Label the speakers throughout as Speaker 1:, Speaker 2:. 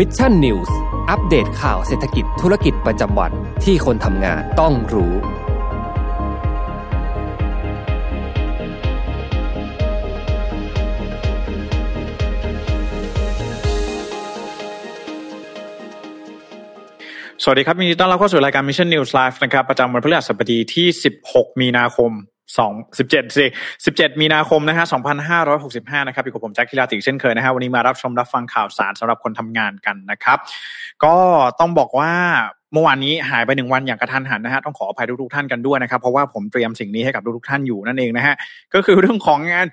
Speaker 1: Mission News อัปเดตข่าวเศรษฐกิจธุรกิจประจำวันที่คนทำงานต้องรู้
Speaker 2: สวัสดีครับยินดีต้อนรับเข้าสู่รายการ Mission News Live นะครับ ประจำวันพฤหัสบดีที่ 16 มีนาคม สองสิบเจ็ดสิสิบเจ็ดมีนาคมนะฮะ2565นะครับอยู่กับผมแจ็คทิลาติเช่นเคยนะฮะวันนี้มารับชมรับฟังข่าวสารสำหรับคนทำงานกันนะครับ ก็ต้องบอกว่า เมื่อวานนี้หายไปหนึ่งวันอย่างกระทันหันนะฮะต้องขออภัยทุกๆท่านกันด้วยนะครับ เพราะว่าผมเตรียมสิ่งนี้ให้กับทุกๆท่านอยู่นั่นเองนะฮะก็คือเรื่องของงาน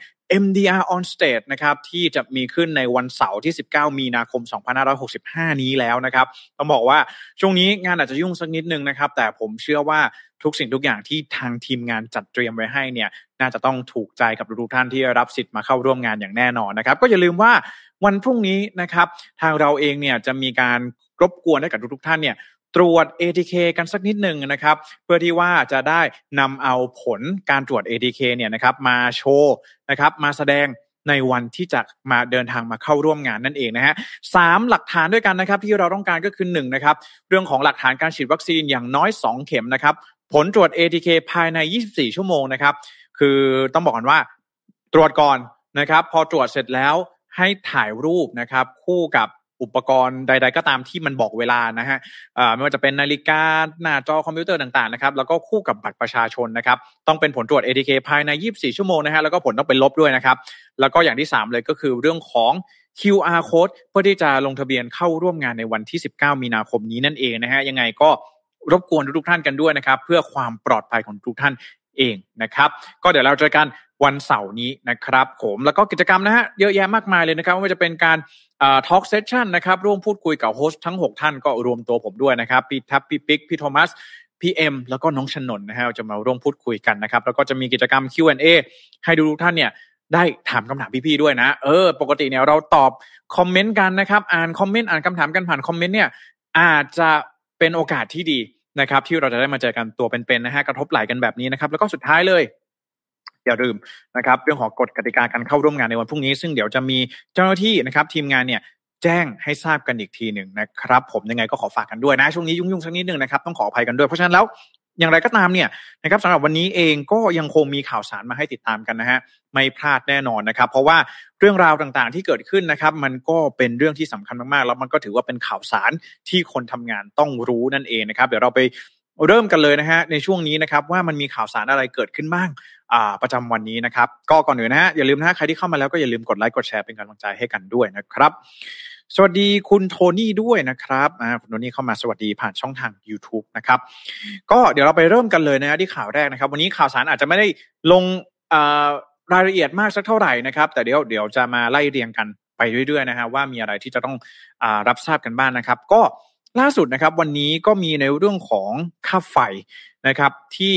Speaker 2: MDR on stage นะครับที่จะมีขึ้นในวันเสาร์ที่ 19 มีนาคม 2565 นี้แล้วนะครับต้องบอกว่าช่วงนี้งานอาจจะยุ่งสักนิดนึงนะครับ แต่ผมเชื่อว่าทุกสิ่งทุกอย่างที่ทางทีมงานจัดเตรียมไว้ให้เนี่ย น่าจะต้องถูกใจกับทุกท่านที่รับสิทธิ์มาเข้าร่วมงานอย่างแน่นอนนะครับ ก็อย่าลืมว่าวันพรุ่งนี้นะครับ ทางเราเองเนี่ยจะมีการรบกวนให้กับทุกๆท่านเนี่ย ตรวจ ATK กันสักนิดหนึ่งนะครับ เพื่อที่ว่าจะได้นำเอาผลการตรวจ ATK เนี่ยนะครับมาโชว์นะครับมาแสดงในวันที่จะมาเดินทางมาเข้าร่วมงานนั่นเองนะฮะสามหลักฐานด้วยกันนะครับ ที่เราต้องการก็คือหนึ่งนะครับเรื่องของหลักฐานการฉีดวัคซีนอย่างน้อย 2 เข็มนะครับ ผลตรวจ ATK ภายใน 24 ชั่วโมงนะครับ คือต้องบอกกันว่าตรวจก่อนนะครับ พอตรวจเสร็จแล้วให้ถ่ายรูปนะครับ คู่กับ อุปกรณ์ใด ๆ ก็ตามที่มันบอกเวลานะฮะไม่ว่าจะเป็นนาฬิกาหน้าจอคอมพิวเตอร์ต่างๆนะครับแล้วก็คู่กับบัตรประชาชนนะครับต้องเป็นผลตรวจ ATK ภายใน 24 ชั่วโมงนะฮะแล้วก็ผลต้องเป็นลบด้วยนะครับแล้วก็อย่างที่ 3 เลยก็คือเรื่องของ QR code เพื่อที่จะลงทะเบียนเข้าร่วมงานในวันที่ 19 มีนาคมนี้นั่นเองนะฮะยังไงก็รบกวนทุกท่านกันด้วยนะครับ เพื่อความปลอดภัยของทุกท่าน เองนะครับ ก็เดี๋ยวเราเจอกันวันเสาร์นี้นะครับผมแล้วก็กิจกรรมนะฮะเยอะแยะมากมายเลยนะครับไม่ว่าจะเป็นการ talk session นะครับร่วมพูดคุยกับ host ทั้ง 6 ท่านก็รวมตัวผมด้วยนะครับพี่ทับพี่ปิ๊กพี่โทมัสพี่เอ็มแล้วก็น้องชนนนะฮะจะมาร่วมพูดคุยกันนะครับ แล้วก็จะมีกิจกรรม Q&A ให้ดูทุกท่านเนี่ยได้ถามคำถามพี่ๆด้วยนะ เออ ปกติเนี่ยเราตอบคอมเมนต์กันนะครับ อ่านคอมเมนต์อ่านคำถามกันผ่านคอมเมนต์เนี่ยอาจจะเป็นโอกาสที่ดี นะครับที่เราจะได้มาเจอกันตัวเป็นๆนะฮะกระทบไหลกันแบบนี้นะครับ แล้วก็สุดท้ายเลยอย่าลืมนะครับเรื่องของกฎกติกาการเข้าร่วมงานในวันพรุ่งนี้ ซึ่งเดี๋ยวจะมีเจ้าหน้าที่นะครับ ทีมงานเนี่ยแจ้งให้ทราบกันอีกทีหนึ่งนะครับ ผมยังไงก็ขอฝากกันด้วยนะ ช่วงนี้ยุ่งๆสักนิดนึงนะครับต้องขออภัยกันด้วยเพราะฉะนั้นแล้ว อย่างไรก็ตามเนี่ยนะครับสำหรับวันนี้เองก็ยังคงมีข่าวสารมาให้ติดตามกันนะฮะไม่พลาดแน่นอนนะครับ เพราะว่าเรื่องราวต่างๆที่เกิดขึ้นนะครับ มันก็เป็นเรื่องที่สำคัญมากๆ แล้วมันก็ถือว่าเป็นข่าวสารที่คนทำงานต้องรู้นั่นเองนะครับ เดี๋ยวเราไปเริ่มกันเลยนะฮะในช่วงนี้นะครับว่ามันมีข่าวสารอะไรเกิดขึ้นบ้างประจำวันนี้นะครับ ก็ก่อนอื่นนะฮะอย่าลืมนะใครที่เข้ามาแล้วก็อย่าลืมกดไลค์กดแชร์เป็นกำลังใจให้กันด้วยนะครับ สวัสดีคุณโทนี่ด้วยนะครับคุณโทนี่เข้ามาสวัสดีผ่านช่องทาง YouTube นะครับ ก็เดี๋ยวเราไปเริ่มกันเลยนะที่ข่าวแรกนะครับ วันนี้ข่าวสารอาจจะไม่ได้ลงรายละเอียดมากสักเท่าไหร่นะครับ แต่เดี๋ยวเดี๋ยวจะมาไล่เรียงกันไปเรื่อยๆนะฮะว่ามีอะไรที่จะต้องอรับทราบกันบ้างนะครับ ก็ล่าสุดนะครับวันนี้ก็มีในเรื่องของค่าไฟนะครับ ที่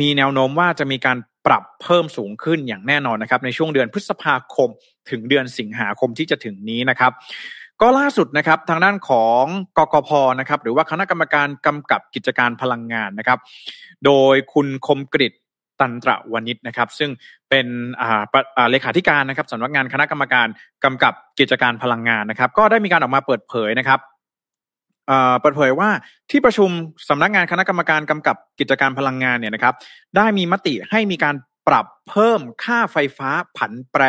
Speaker 2: มีแนวโน้มว่าจะมีการ ปรับเพิ่มสูงขึ้นอย่างแน่นอนนะครับ ในช่วงเดือนพฤษภาคม ถึงเดือนสิงหาคมที่จะถึงนี้นะครับ ก็ล่าสุดนะครับทางด้านของกกพนะครับหรือว่าคณะกรรมการกำกับกิจการพลังงานนะครับ โดยคุณคมกริตตันตระวณิชนะครับ ซึ่งเป็นเลขาธิการนะครับสำนักงานคณะกรรมการกำกับกิจการพลังงานนะครับ ก็ได้มีการออกมาเปิดเผยนะครับ เปิดเผยว่าที่ประชุมสำนักงานคณะกรรมการกำกับกิจการพลังงานเนี่ยนะครับ ได้มีมติให้มีการปรับเพิ่มค่าไฟฟ้าผันแปร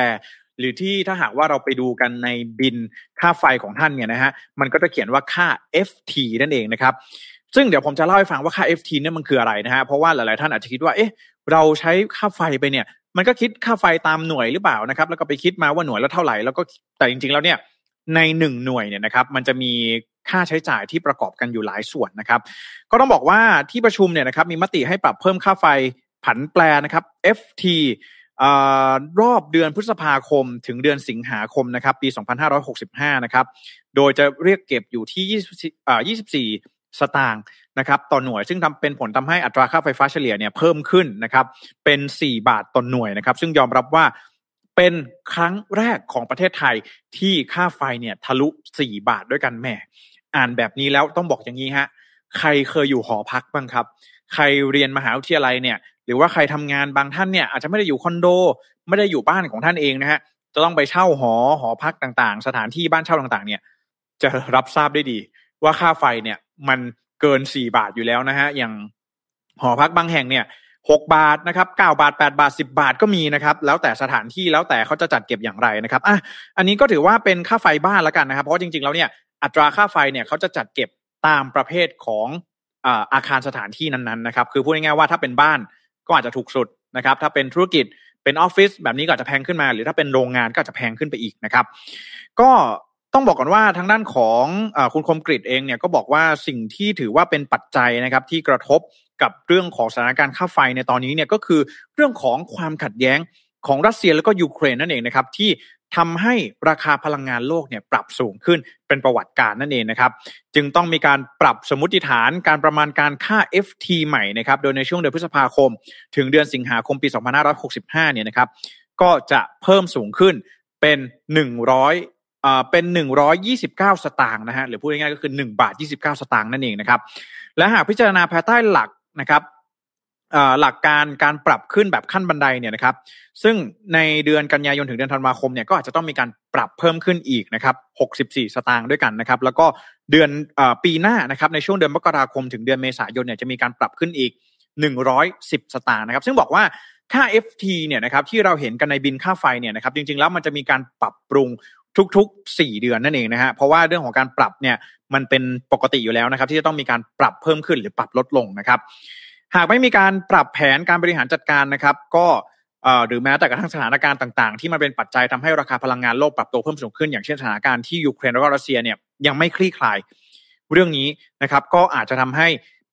Speaker 2: หรือที่ถ้าหากว่าเราไปดูกันในบินค่าไฟของท่านเนี่ยนะฮะมันก็จะเขียนว่าค่า FT นั่นเองนะครับ ซึ่งเดี๋ยวผมจะเล่าให้ฟังว่าค่า FT เนี่ยมันคืออะไรนะฮะเพราะว่าหลายๆท่านอาจจะคิดว่าเอ๊ะเราใช้ค่าไฟไปเนี่ย มันก็คิดค่าไฟตามหน่วยหรือเปล่านะครับ แล้วก็ไปคิดมาว่าหน่วยละเท่าไหร่แล้วก็แต่จริงๆแล้วเนี่ยในหนึ่งหน่วยเนี่ยนะครับ มันจะมี ค่าใช้จ่ายที่ประกอบกันอยู่หลายส่วนนะครับ ก็ต้องบอกว่าที่ประชุมเนี่ยนะครับมีมติให้ปรับเพิ่มค่าไฟผันแปรนะครับ FT รอบเดือนพฤษภาคมถึงเดือนสิงหาคมนะครับ ปี 2565 นะครับ โดยจะเรียกเก็บอยู่ที่ 24 สตางค์นะครับต่อหน่วย ซึ่งทำเป็นผลทำให้อัตราค่าไฟฟ้าเฉลี่ยเนี่ยเพิ่มขึ้นนะครับเป็น 4 บาทต่อหน่วยนะครับ ซึ่งยอมรับว่า เป็นครั้งแรกของประเทศไทยที่ค่าไฟเนี่ยทะลุ 4 บาทด้วยกันแม่อ่านแบบนี้แล้วต้องบอกอย่างนี้ฮะใครเคยอยู่หอพักบ้างครับ ใครเรียนมหาวิทยาลัยเนี่ย หรือว่าใครทำงานบางท่านเนี่ยอาจจะไม่ได้อยู่คอนโด ไม่ได้อยู่บ้านของท่านเองนะฮะจะต้องไปเช่าหอหอพักต่างๆ สถานที่บ้านเช่าต่างๆ เนี่ย จะรับทราบได้ดี ว่าค่าไฟเนี่ยมันเกินสี่บาทอยู่แล้วนะฮะอย่างหอพักบางแห่งเนี่ย หกบาทนะครับเก้าบาทแปดบาทสิบาทก็มีนะครับ แล้วแต่สถานที่แล้วแต่เขาจะจัดเก็บอย่างไรนะครับอะอันนี้ก็ถือว่าเป็นค่าไฟบ้านแล้วกันนะครับ เพราะจริงๆแล้วเนี่ยอัตราค่าไฟเนี่ยเขาจะจัดเก็บตามประเภทของอาคารสถานที่นั้นๆนะครับ คือพูดง่ายๆว่าถ้าเป็นบ้านก็อาจจะถูกสุดนะครับ ถ้าเป็นธุรกิจเป็นออฟฟิศแบบนี้ก็อาจจะแพงขึ้นมา หรือถ้าเป็นโรงงานก็จะแพงขึ้นไปอีกนะครับ ก็ต้องบอกก่อนว่าทางด้านของอคุณคมกริตเองเนี่ยก็บอกว่าสิ่งที่ถือว่าเป็นปัจจัยนะครับที่กระทบ กับเรื่องของสถานการณ์ค่าไฟในตอนนี้เนี่ยก็คือเรื่องของความขัดแย้งของรัสเซียแล้วก็ยูเครนนั่นเองนะครับที่ทำให้ราคาพลังงานโลกเนี่ยปรับสูงขึ้นเป็นประวัติการนั่นเองนะครับจึงต้องมีการปรับสมมติฐานการประมาณการค่า FT ใหม่นะครับโดยในช่วงเดือนพฤษภาคม ถึงเดือนสิงหาคมปี 2565 เนี่ยนะครับก็จะเพิ่มสูงขึ้นเป็น 100อ่าเป็น 129 สตางค์นะฮะหรือพูดง่ายๆก็คือ 1 บาท 29 สตางค์นั่นเองนะครับและหากพิจารณาภายใต้หลัก นะครับหลักการการปรับขึ้นแบบขั้นบันไดเนี่ยนะครับ ซึ่งในเดือนกันยายนถึงเดือนธันวาคมเนี่ยก็อาจจะต้องมีการปรับเพิ่มขึ้นอีกนะครับ 64 สตางค์ด้วยกันนะครับ แล้วก็เดือนอปีหน้านะครับในช่วงเดือนมกราคมถึงเดือนเมษายนเนี่ยจะมีการปรับขึ้นอีก 110 สตางค์นะครับ ซึ่งบอกว่าค่า FT เนี่ยนะครับที่เราเห็นกันในบินค่าไฟเนี่ยนะครับจริงๆแล้วมันจะมีการปรับปรุง ทุกๆ 4 เดือนนั่นเองนะฮะเพราะว่าเรื่องของการปรับเนี่ยมันเป็นปกติอยู่แล้วนะครับ ที่จะต้องมีการปรับเพิ่มขึ้นหรือปรับลดลงนะครับ หากไม่มีการปรับแผนการบริหารจัดการนะครับ ก็หรือแม้แต่กระทั่งสถานการณ์ต่างๆ ที่มันเป็นปัจจัยทำให้ราคาพลังงานโลกปรับตัวเพิ่มสูงขึ้น อย่างเช่นสถานการณ์ที่ยูเครนแล้วก็รัสเซียเนี่ยยังไม่คลี่คลายเรื่องนี้นะครับ ก็อาจจะทำให้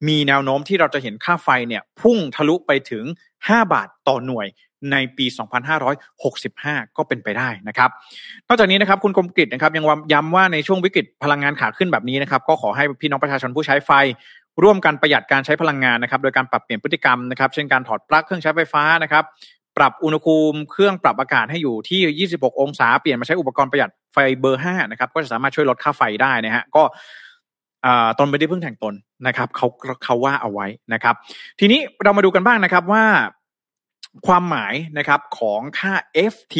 Speaker 2: มีแนวโน้มที่เราจะเห็นค่าไฟเนี่ยพุ่งทะลุไปถึง 5 บาทต่อหน่วย ในปี 2565 ก็เป็นไปได้นะครับ นอกจากนี้นะครับคุณกรมกฤษนะครับยังย้ำว่าในช่วงวิกฤตพลังงานขาขึ้นแบบนี้นะครับก็ขอให้พี่น้องประชาชนผู้ใช้ไฟร่วมกันประหยัดการใช้พลังงานนะครับ โดยการปรับเปลี่ยนพฤติกรรมนะครับ เช่นการถอดปลั๊กเครื่องใช้ไฟฟ้านะครับ ปรับอุณหภูมิเครื่องปรับอากาศให้อยู่ที่ 26 องศา เปลี่ยนมาใช้อุปกรณ์ประหยัดไฟเบอร์ 5 นะครับ ก็จะสามารถช่วยลดค่าไฟได้นะฮะ ก็ตนไม่ได้เพึ่งแทงตนนะครับเขาเขาว่าเอาไว้นะครับ ทีนี้เรามาดูกันบ้างนะครับว่า ความหมายนะครับของค่า FT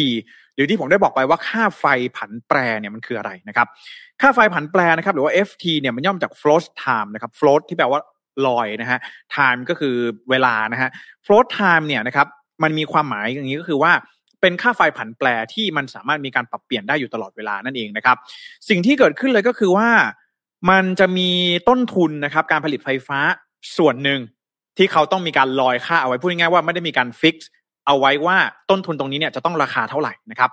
Speaker 2: หรือที่ผมได้บอกไปว่าค่าไฟผันแปรเนี่ยมันคืออะไรนะครับ ค่าไฟผันแปรนะครับ หรือว่า FT เนี่ยมันย่อมจาก float time นะครับ float ที่แปลว่าลอยนะฮะ time ก็คือเวลานะฮะ float time เนี่ยนะครับมันมีความหมายอย่างนี้ก็คือว่าเป็นค่าไฟผันแปรที่มันสามารถมีการปรับเปลี่ยนได้อยู่ตลอดเวลานั่นเองนะครับ สิ่งที่เกิดขึ้นเลยก็คือว่ามันจะมีต้นทุนนะครับ การผลิตไฟฟ้าส่วนหนึ่ง ที่เขาต้องมีการลอยค่าเอาไว้พูดง่ายๆว่าไม่ได้มีการ fix เอาไว้ว่าต้นทุนตรงนี้เนี่ยจะต้องราคาเท่าไหร่นะครับ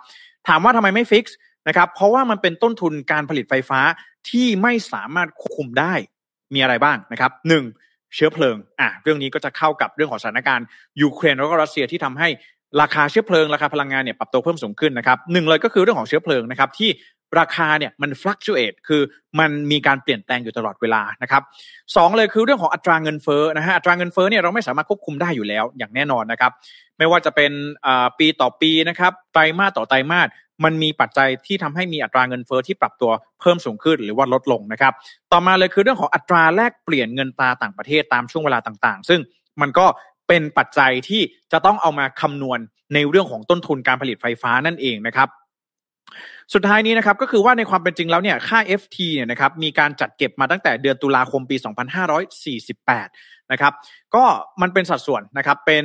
Speaker 2: ถามว่าทำไมไม่ fix นะครับ เพราะว่ามันเป็นต้นทุนการผลิตไฟฟ้าที่ไม่สามารถควบคุมได้มีอะไรบ้างนะครับหนึ่งเชื้อเพลิงอะเรื่องนี้ก็จะเข้ากับเรื่องของสถานการณ์ยูเครนแล้วก็รัสเซียที่ทำให้ ราคาเชื้อเพลิงราคาพลังงานเนี่ยปรับตัวเพิ่มสูงขึ้นนะครับหนึ่งเลยก็คือเรื่องของเชื้อเพลิงนะครับที่ราคาเนี่ยมันฟลักชูเอตคือมันมีการเปลี่ยนแปลงอยู่ตลอดเวลานะครับสองเลยคือเรื่องของอัตราเงินเฟ้อนะฮะอัตราเงินเฟ้อเนี่ยเราไม่สามารถควบคุมได้อยู่แล้วอย่างแน่นอนนะครับ ไม่ว่าจะเป็นปีต่อปีนะครับไตรมาสต่อไตรมาสมันมีปัจจัยที่ทำให้มีอัตราเงินเฟ้อที่ปรับตัวเพิ่มสูงขึ้นหรือว่าลดลงนะครับ ต่อมาเลยคือเรื่องของอัตราแลกเปลี่ยนเงินตราต่างประเทศตามช่วงเวลาต่างๆ ซึ่งมันก็ เป็นปัจจัยที่จะต้องเอามาคำนวณในเรื่องของต้นทุนการผลิตไฟฟ้านั่นเองนะครับสุดท้ายนี้นะครับก็คือว่าในความเป็นจริงแล้วเนี่ยค่า FT เนี่ยนะครับมีการจัดเก็บมาตั้งแต่เดือนตุลาคมปี 2548 นะครับก็มันเป็นสัดส่วนนะครับเป็น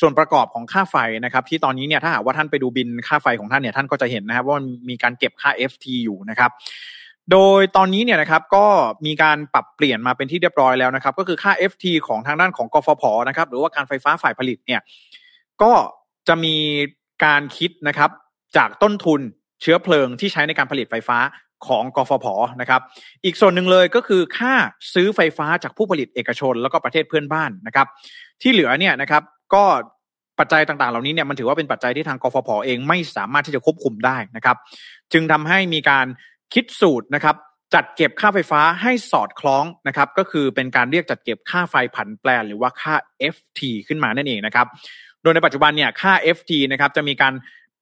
Speaker 2: ส่วนประกอบของค่าไฟนะครับที่ตอนนี้เนี่ยถ้าหากว่าท่านไปดูบินค่าไฟของท่านเนี่ยท่านก็จะเห็นนะครับว่ามันมีการเก็บค่า FT อยู่นะครับ โดยตอนนี้เนี่ยนะครับก็มีการปรับเปลี่ยนมาเป็นที่เรียบร้อยแล้วนะครับ ก็คือค่า FT ของทางด้านของกฟผนะครับ หรือว่าการไฟฟ้าฝ่ายผลิตเนี่ยก็จะมีการคิดนะครับจากต้นทุนเชื้อเพลิงที่ใช้ในการผลิตไฟฟ้าของกฟผนะครับ อีกส่วนหนึ่งเลยก็คือค่าซื้อไฟฟ้าจากผู้ผลิตเอกชน แล้วก็ประเทศเพื่อนบ้านนะครับ ที่เหลือเนี่ยนะครับก็ปัจจัยต่างๆ เหล่านี้เนี่ยมันถือว่าเป็นปัจจัยที่ทางกฟผเองไม่สามารถที่จะควบคุมได้นะครับ จึงทำให้มีการ คิดสูตรนะครับจัดเก็บค่าไฟฟ้าให้สอดคล้องนะครับก็คือเป็นการเรียกจัดเก็บค่าไฟผันแปรหรือว่าค่า FT ขึ้นมานั่นเองนะครับโดยในปัจจุบันเนี่ยค่า FT นะครับจะมีการ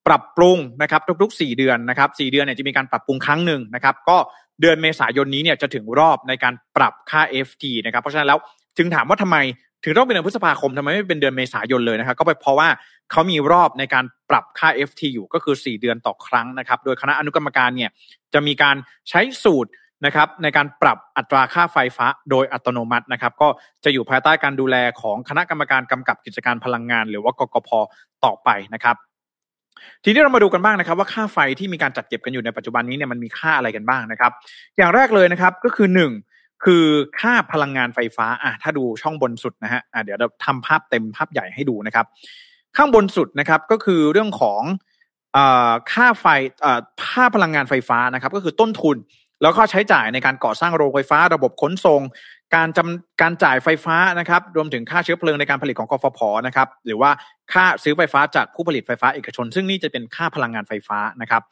Speaker 2: ปรับปรุงนะครับทุกๆ 4 เดือนนะครับ4เดือนเนี่ยจะมีการปรับปรุงครั้งหนึ่งนะครับก็เดือนเมษายนนี้เนี่ยจะถึงรอบในการปรับค่า FT นะครับเพราะฉะนั้นแล้วจึงถามว่าทำไม ถึงต้องเป็นเดือนพฤษภาคมทำไมไม่เป็นเดือนเมษายนเลยนะครับก็เพราะว่าเขามีรอบในการปรับค่า FT อยู่ก็คือ 4 เดือนต่อครั้งนะครับ โดยคณะอนุกรรมการเนี่ยจะมีการใช้สูตรนะครับในการปรับอัตราค่าไฟฟ้าโดยอัตโนมัตินะครับ ก็จะอยู่ภายใต้การดูแลของคณะกรรมการกำกับกิจการพลังงาน หรือว่ากกพต่อไปนะครับ ทีนี้เรามาดูกันบ้างนะครับ ว่าค่าไฟที่มีการจัดเก็บกันอยู่ในปัจจุบันนี้เนี่ยมันมีค่าอะไรกันบ้างนะครับ อย่างแรกเลยนะครับก็คือหนึ่ง คือค่าพลังงานไฟฟ้าอะถ้าดูช่องบนสุดนะฮะอะเดี๋ยวเราทำภาพเต็มภาพใหญ่ให้ดูนะครับ ข้างบนสุดนะครับก็คือเรื่องของอค่าไฟค่าพลังงานไฟฟ้านะครับ ก็คือต้นทุน แล้วก็ใช้จ่ายในการก่อสร้างโรงไฟฟ้า ระบบขนส่งการจำการจ่ายไฟฟ้านะครับ รวมถึงค่าเชื้อเพลิงในการผลิตของกฟผนะครับ หรือว่าค่าซื้อไฟฟ้าจากผู้ผลิตไฟฟ้าเอกชน ซึ่งนี่จะเป็นค่าพลังงานไฟฟ้านะครับ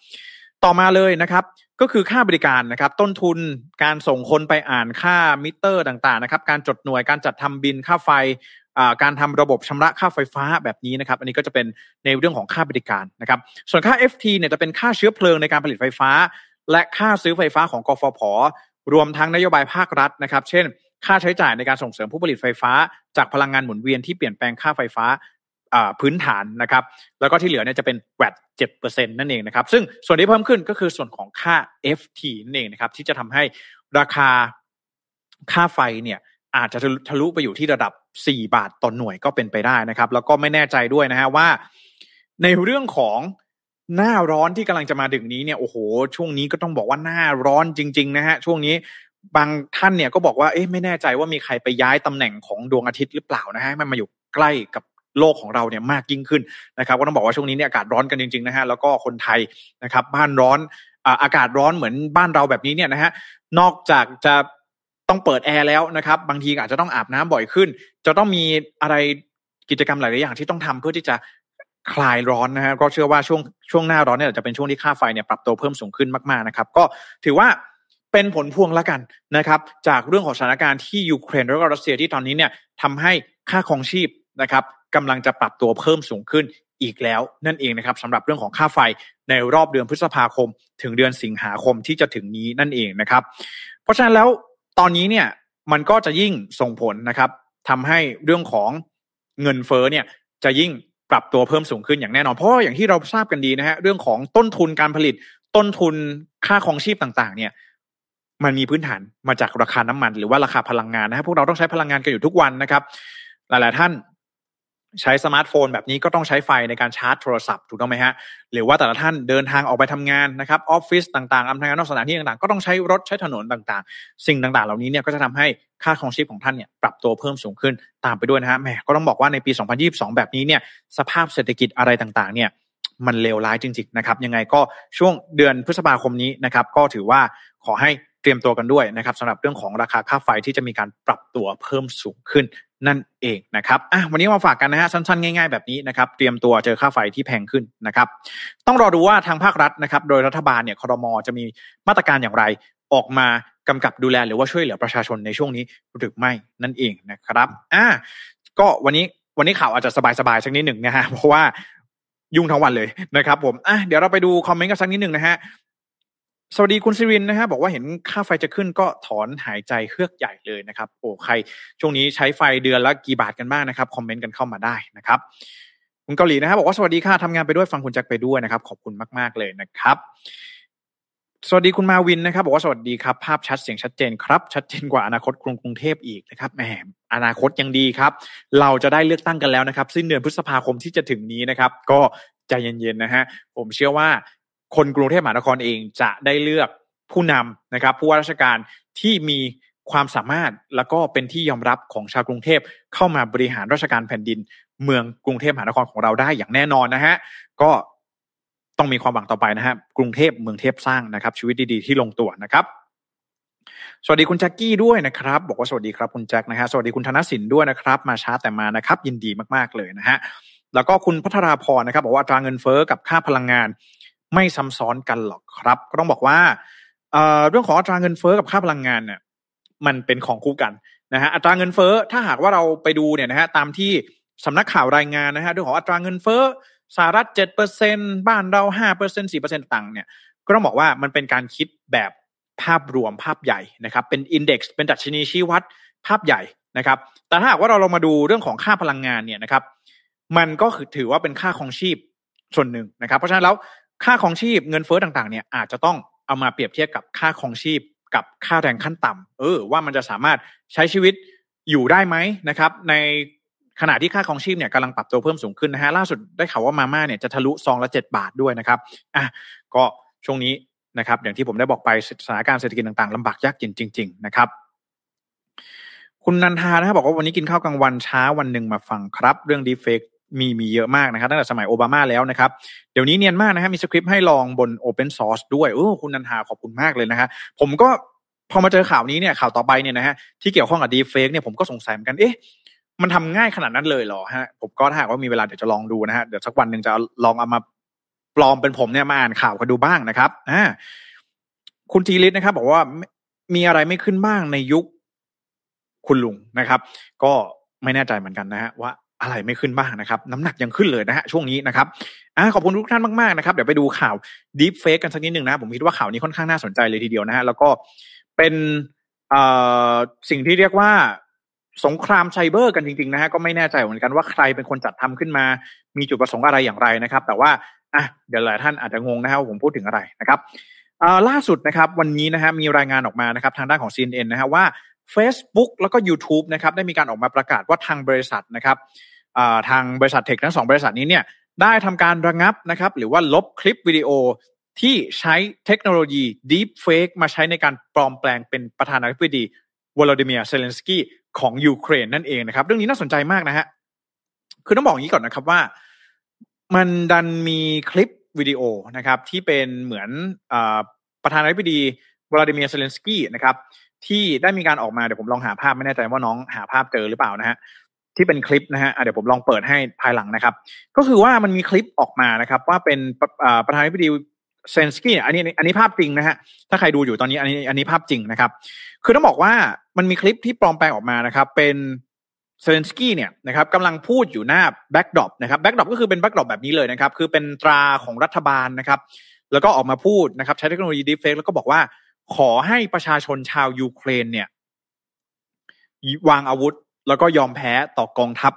Speaker 2: ต่อมาเลยนะครับ ก็คือค่าบริการนะครับ ต้นทุนการส่งคนไปอ่านค่ามิเตอร์ต่างๆนะครับ การจดหน่วยการจัดทำบินค่าไฟการทำระบบชำระค่าไฟฟ้าแบบนี้นะครับ อันนี้ก็จะเป็นในเรื่องของค่าบริการนะครับ ส่วนค่า FT เนี่ยจะเป็นค่าเชื้อเพลิงในการผลิตไฟฟ้า และค่าซื้อไฟฟ้าของกฟผ รวมทั้งนโยบายภาครัฐนะครับ เช่น ค่าใช้จ่ายในการส่งเสริมผู้ผลิตไฟฟ้า จากพลังงานหมุนเวียนที่เปลี่ยนแปลงค่าไฟฟ้า พื้นฐานนะครับ แล้วก็ที่เหลือเนี่ยจะเป็นแวดเจ็ดเปอร์เซ็นต์นั่นเองนะครับ ซึ่งส่วนที่เพิ่มขึ้นก็คือส่วนของค่า FT นั่นเองนะครับ ที่จะทำให้ราคาค่าไฟเนี่ยอาจจะทะลุไปอยู่ที่ระดับ 4 บาทต่อหน่วยก็เป็นไปได้นะครับ แล้วก็ไม่แน่ใจด้วยนะฮะว่า ในเรื่องของหน้าร้อนที่กำลังจะมาถึงนี้เนี่ยโอ้โห ช่วงนี้ก็ต้องบอกว่าหน้าร้อนจริง ๆ นะฮะช่วงนี้บางท่านเนี่ยก็บอกว่าเอ๊ะไม่แน่ใจว่ามีใครไปย้ายตำแหน่งของดวงอาทิตย์หรือเปล่านะฮะมันมาอยู่ใกล้กับ โลกของเราเนี่ยมากยิ่งขึ้นนะครับก็ต้องบอกว่าช่วงนี้เนี่ยอากาศร้อนกันจริงๆนะฮะแล้วก็คนไทยนะครับบ้านร้อนอากาศร้อนเหมือนบ้านเราแบบนี้เนี่ยนะฮะนอกจากจะต้องเปิดแอร์แล้วนะครับบางทีอาจจะต้องอาบน้ำบ่อยขึ้น จะต้องมีอะไรกิจกรรมหลายๆอย่างที่ต้องทำเพื่อที่จะคลายร้อนนะฮะก็เชื่อว่าช่วงช่วงหน้าร้อนเนี่ยจะเป็นช่วงที่ค่าไฟเนี่ยปรับตัวเพิ่มสูงขึ้นมากๆนะครับ ก็ถือว่าเป็นผลพวงละกันนะครับ จากเรื่องของสถานการณ์ที่ยูเครนแล้วก็รัสเซียที่ตอนนี้เนี่ยทำให้ค่าครองชีพนะครับ กำลังจะปรับตัวเพิ่มสูงขึ้นอีกแล้วนั่นเองนะครับสำหรับเรื่องของค่าไฟในรอบเดือนพฤษภาคม ถึงเดือนสิงหาคมที่จะถึงนี้นั่นเองนะครับ เพราะฉะนั้นแล้วตอนนี้เนี่ยมันก็จะยิ่งส่งผลนะครับทำให้เรื่องของเงินเฟ้อเนี่ยจะยิ่งปรับตัวเพิ่มสูงขึ้นอย่างแน่นอน เพราะอย่างที่เราทราบกันดีนะฮะเรื่องของต้นทุนการผลิต ต้นทุนค่าครองชีพต่างๆ เนี่ยมันมีพื้นฐานมาจากราคาน้ำมัน หรือว่าราคาพลังงานนะฮะพวกเราต้องใช้พลังงานกันอยู่ทุกวันนะครับ หลายๆท่าน ใช้สมาร์ทโฟนแบบนี้ก็ต้องใช้ไฟในการชาร์จโทรศัพท์ถูกต้องไหมฮะหรือว่าแต่ละท่านเดินทางออกไปทำงานนะครับออฟฟิศต่างๆทำงานนอกสถานที่ต่างๆ ก็ต้องใช้รถใช้ถนนต่างๆ สิ่งต่างๆ เหล่านี้เนี่ยก็จะทำให้ค่าครองชีพของท่านเนี่ยปรับตัวเพิ่มสูงขึ้นตามไปด้วยนะฮะแหมก็ต้องบอกว่าในปี 2022 แบบนี้เนี่ยสภาพเศรษฐกิจอะไรต่างๆ เนี่ยมันเลวร้ายจริงๆนะครับยังไงก็ช่วงเดือนพฤษภาคมนี้นะครับก็ถือว่าขอให้เตรียมตัวกันด้วยนะครับสำหรับเรื่องของราคาค่าไฟที่จะมีการปรับตัวเพิ่มสูงขึ้น นั่นเองนะครับอะวันนี้มาฝากกันนะฮะสั้นๆ ง่ายๆแบบนี้นะครับเตรียมตัวเจอค่าไฟที่แพงขึ้นนะครับต้องรอดูว่าทางภาครัฐนะครับโดยรัฐบาลเนี่ยคอรมอจะมีมาตรการอย่างไรออกมากำกับดูแลหรือว่าช่วยเหลือประชาชนในช่วงนี้หรือไม่นั่นเองนะครับอะก็วันนี้วันนี้ข่าวอาจจะสบายๆสักนิดหนึ่งนะฮะเพราะว่ายุ่งทั้งวันเลยนะครับผมอะเดี๋ยวเราไปดูคอมเมนต์กันสักนิดหนึ่งนะฮะ สวัสดีคุณซิรินนะฮะบอกว่าเห็นค่าไฟจะขึ้นก็ถอนหายใจเฮือกใหญ่เลยนะครับโอ้ใครช่วงนี้ใช้ไฟเดือนละกี่บาทกันบ้างนะครับคอมเมนต์กันเข้ามาได้นะครับคุณเกาหลีนะฮะบอกว่าสวัสดีค่ะทำงานไปด้วยฟังคุณแจ็คไปด้วยนะครับ ขอบคุณมาก ๆเลยนะครับสวัสดีคุณมาวินนะครับ บอกว่าสวัสดีครับ ภาพชัดเสียงชัดเจนครับ ชัดเจนกว่าอนาคตกรุงกรุงเทพอีกนะครับแหมอนาคตยังดีครับ เราจะได้เลือกตั้งกันแล้วนะครับ สิ้นเดือนพฤษภาคมที่จะถึงนี้นะครับ ก็ใจเย็นๆนะฮะผมเชื่อว่า คนกรุงเทพมหานครเองจะได้เลือกผู้นำนะครับ ผู้ว่าราชการที่มีความสามารถแล้วก็เป็นที่ยอมรับของชาวกรุงเทพเข้ามาบริหารราชการแผ่นดิน เมืองกรุงเทพมหานครของเราได้อย่างแน่นอนนะฮะก็ต้องมีความหวังต่อไปนะฮะกรุงเทพเมืองเทพสร้างนะครับ ชีวิตดีๆที่ลงตัวนะครับ สวัสดีคุณแจ็คกี้ด้วยนะครับ บอกว่าสวัสดีครับคุณแจ็คนะฮะสวัสดีคุณธนสินด้วยนะครับ มาช้าแต่มานะครับ ยินดีมากๆเลยนะฮะแล้วก็คุณพัทราพรนะครับ บอกว่าตราเงินเฟ้อกับค่าพลังงาน ไม่ซ้ำซ้อนกันหรอกครับ ก็ต้องบอกว่าเรื่องของอัตราเงินเฟ้อกับค่าพลังงานเนี่ยมันเป็นของคู่กันนะฮะอัตราเงินเฟ้อถ้าหากว่าเราไปดูเนี่ยนะฮะตามที่สำนักข่าวรายงานนะฮะเรื่องของอัตราเงินเฟ้อสหรัฐเจ็ดเปอร์เซ็นบ้านเราห้าเปอร์เซ็นสี่เปอร์เซ็นต่างเนี่ยก็ต้องบอกว่ามันเป็นการคิดแบบภาพรวมภาพใหญ่นะครับ เป็นอินเด็กซ์เป็นดัชนีชี้วัดภาพใหญ่นะครับ แต่ถ้าหากว่าเราลงมาดูเรื่องของค่าพลังงานเนี่ยนะครับ มันก็คือถือว่าเป็นค่าของชีพส่วนหนึ่งนะครับ เพราะฉะนั้นแล้ว ค่าของชีพเงินเฟ้อต่างๆเนี่ยอาจจะต้องเอามาเปรียบเทียบกับค่าของชีพกับค่าแรงขั้นต่ำเออ ว่ามันจะสามารถใช้ชีวิตอยู่ได้ไหมนะครับ ในขณะที่ค่าของชีพเนี่ยกำลังปรับตัวเพิ่มสูงขึ้นนะฮะล่าสุดได้ข่าวว่ามาม่าเนี่ยจะทะลุซองละเจ็ดบาทด้วยนะครับอะก็ช่วงนี้นะครับอย่างที่ผมได้บอกไปสถานการณ์เศรษฐกิจต่างๆลำบากยากเย็นจริง ๆ นะครับ คุณนันทานะครับบอกว่าวันนี้กินข้าวกลางวันช้าวันหนึ่งมาฟังครับ เรื่องดีเฟก มีมีเยอะมากนะครับตั้งแต่สมัยโอบามาแล้วนะครับ เดี๋ยวนี้เนียนมากนะฮะมีสคริปต์ให้ลองบน Open Source ด้วยเออคุณนันทาขอบคุณมากเลยนะฮะผมก็พอมาเจอข่าวนี้เนี่ยข่าวต่อไปเนี่ยนะฮะที่เกี่ยวข้องกับดีเฟกเนี่ยผมก็สงสัยเหมือนกันเอ๊ะมันทำง่ายขนาดนั้นเลยเหรอฮะผมก็ถ้าหากว่ามีเวลาเดี๋ยวจะลองดูนะฮะเดี๋ยวสักวันหนึ่งจะลองเอามาปลอมเป็นผมเนี่ยมาอ่านข่าวกันดูบ้างนะครับอ่าคุณทีลิศนะครับ บอกว่ามีอะไรไม่ขึ้นบ้างในยุคคุณลุงนะครับ ก็ไม่แน่ใจเหมือนกันนะฮะว่า อะไรไม่ขึ้นบ้างนะครับ น้ำหนักยังขึ้นเลยนะฮะช่วงนี้นะครับอ่าขอบคุณทุกท่านมากๆนะครับ เดี๋ยวไปดูข่าว Deep Fake กันสักนิดหนึ่งนะ ผมคิดว่าข่าวนี้ค่อนข้างน่าสนใจเลยทีเดียวนะฮะแล้วก็เป็นเอ่อสิ่งที่เรียกว่าสงครามไซเบอร์กันจริงๆนะฮะก็ไม่แน่ใจเหมือนกันว่าใครเป็นคนจัดทำขึ้นมา มีจุดประสงค์อะไรอย่างไรนะครับ แต่ว่าอะเดี๋ยวหลายท่านอาจจะงงนะฮะว่าผมพูดถึงอะไรนะครับล่าสุดนะครับวันนี้นะฮะมีรายงานออกมานะครับทางด้านของ CNN นะฮะว่า Facebook แล้วก็ YouTube นะครับได้มีการออกมาประกาศว่าทางบริษัทนะครับทางบริษัท tech ทั้งสองบริษัทนี้เนี่ยได้ทำการระงับนะครับหรือว่าลบคลิปวิดีโอที่ใช้เทคโนโลยี Deep Fake มาใช้ในการปลอมแปลงเป็นประธานาธิบดีวลาดิเมียร์เซเลนสกี้ของยูเครนนั่นเองนะครับ เรื่องนี้น่าสนใจมากนะฮะคือต้องบอกอย่างนี้ก่อนนะครับว่า มันดันมีคลิปวิดีโอนะครับ ที่เป็นเหมือนอประธานาธิบดีวลาดิเมียร์เซเลนสกี้นะครับ ที่ได้มีการออกมาเดี๋ยวผมลองหาภาพไม่แน่ใจว่าน้องหาภาพเจอหรือเปล่านะฮะที่เป็นคลิปนะฮะเดี๋ยวผมลองเปิดให้ภายหลังนะครับ ก็คือว่ามันมีคลิปออกมานะครับ ว่าเป็นประธานาธิบดีเซเลนสกี้อันนี้อันนี้ภาพจริงนะฮะถ้าใครดูอยู่ตอนนี้อันนี้อันนี้ภาพจริงนะครับ คือต้องบอกว่ามันมีคลิปที่ปลอมแปลงออกมานะครับ เป็นเซเลนสกี้เนี่ยนะครับกำลังพูดอยู่หน้า backdrop นะครับ backdrop ก็คือเป็น backdrop แบบนี้เลยนะครับ คือเป็นตราของรัฐบาลนะครับ แล้วก็ออกมาพูดนะครับ ใช้เทคโนโลยี deepfake แล้วก็บอกว่า ขอให้ประชาชนชาวยูเครนเนี่ยวางอาวุธแล้วก็ยอมแพ้ต่อกองทัพ